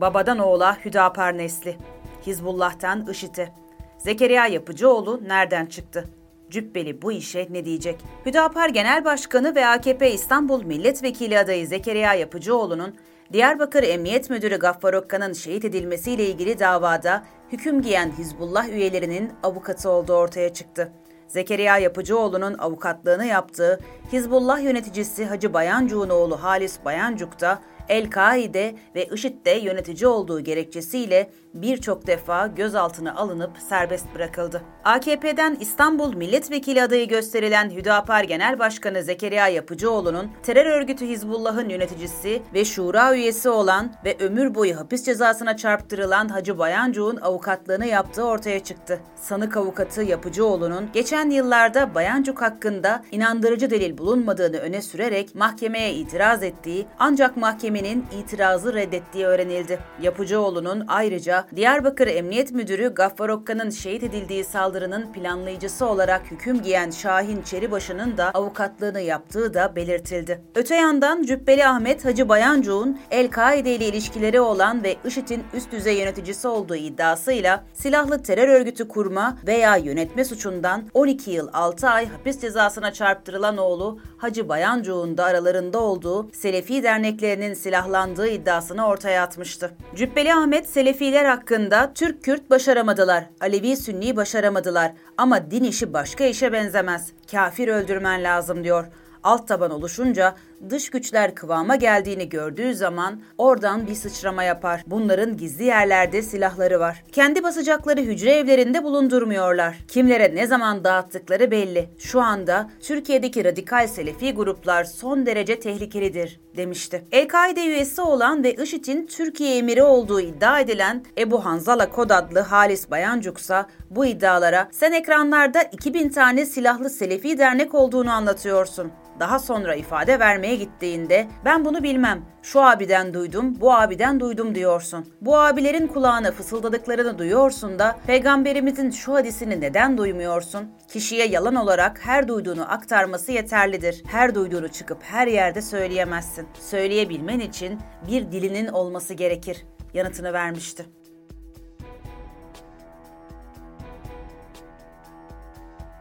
Babadan oğula Hüdapar nesli. Hizbullah'tan IŞİD'e. Zekeriya Yapıcıoğlu nereden çıktı? Cübbeli bu işe ne diyecek? Hüdapar Genel Başkanı ve AKP İstanbul Milletvekili adayı Zekeriya Yapıcıoğlu'nun Diyarbakır Emniyet Müdürü Gaffar Okkan'ın şehit edilmesiyle ilgili davada hüküm giyen Hizbullah üyelerinin avukatı olduğu ortaya çıktı. Zekeriya Yapıcıoğlu'nun avukatlığını yaptığı Hizbullah yöneticisi Hacı Bayancuk'un oğlu Halis Bayancuk da El-Kaide ve IŞİD'de yönetici olduğu gerekçesiyle birçok defa gözaltına alınıp serbest bırakıldı. AKP'den İstanbul Milletvekili adayı gösterilen Hüdapar Genel Başkanı Zekeriya Yapıcıoğlu'nun terör örgütü Hizbullah'ın yöneticisi ve şura üyesi olan ve ömür boyu hapis cezasına çarptırılan Hacı Bayancuk'un avukatlığını yaptığı ortaya çıktı. Sanık avukatı Yapıcıoğlu'nun geçen yıllarda Bayancuk hakkında inandırıcı delil bulunmadığını öne sürerek mahkemeye itiraz ettiği ancak mahkemenin itirazı reddettiği öğrenildi. Yapıcıoğlu'nun ayrıca Diyarbakır Emniyet Müdürü Gaffar Okkan'ın şehit edildiği saldırının planlayıcısı olarak hüküm giyen Şahin Çeribaşı'nın da avukatlığını yaptığı da belirtildi. Öte yandan Cübbeli Ahmet Hacı Bayancuk'un El-Kaide ile ilişkileri olan ve IŞİD'in üst düzey yöneticisi olduğu iddiasıyla silahlı terör örgütü kurma veya yönetme suçundan 12 yıl 6 ay hapis cezasına çarptırılan oğlu Hacı Bayancuk'un da aralarında olduğu Selefi derneklerinin silahlandığı iddiasını ortaya atmıştı. Cübbeli Ahmet Selefiler hakkında Türk-Kürt başaramadılar, Alevi-Sünni başaramadılar ama din işi başka işe benzemez. Kafir öldürmen lazım diyor alt taban oluşunca dış güçler kıvama geldiğini gördüğü zaman oradan bir sıçrama yapar. Bunların gizli yerlerde silahları var. Kendi basacakları hücre evlerinde bulundurmuyorlar. Kimlere ne zaman dağıttıkları belli. Şu anda Türkiye'deki radikal selefi gruplar son derece tehlikelidir demişti. El-Kaide üyesi olan ve IŞİD'in Türkiye emiri olduğu iddia edilen Ebu Hanzala Kod adlı Halis Bayancuksa bu iddialara sen ekranlarda 2000 tane silahlı selefi dernek olduğunu anlatıyorsun. Daha sonra ifade vermeye gittiğinde ben bunu bilmem. Şu abiden duydum, bu abiden duydum diyorsun. Bu abilerin kulağına fısıldadıklarını duyuyorsun da peygamberimizin şu hadisini neden duymuyorsun? Kişiye yalan olarak her duyduğunu aktarması yeterlidir. Her duyduğunu çıkıp her yerde söyleyemezsin. Söyleyebilmen için bir dilinin olması gerekir yanıtını vermişti.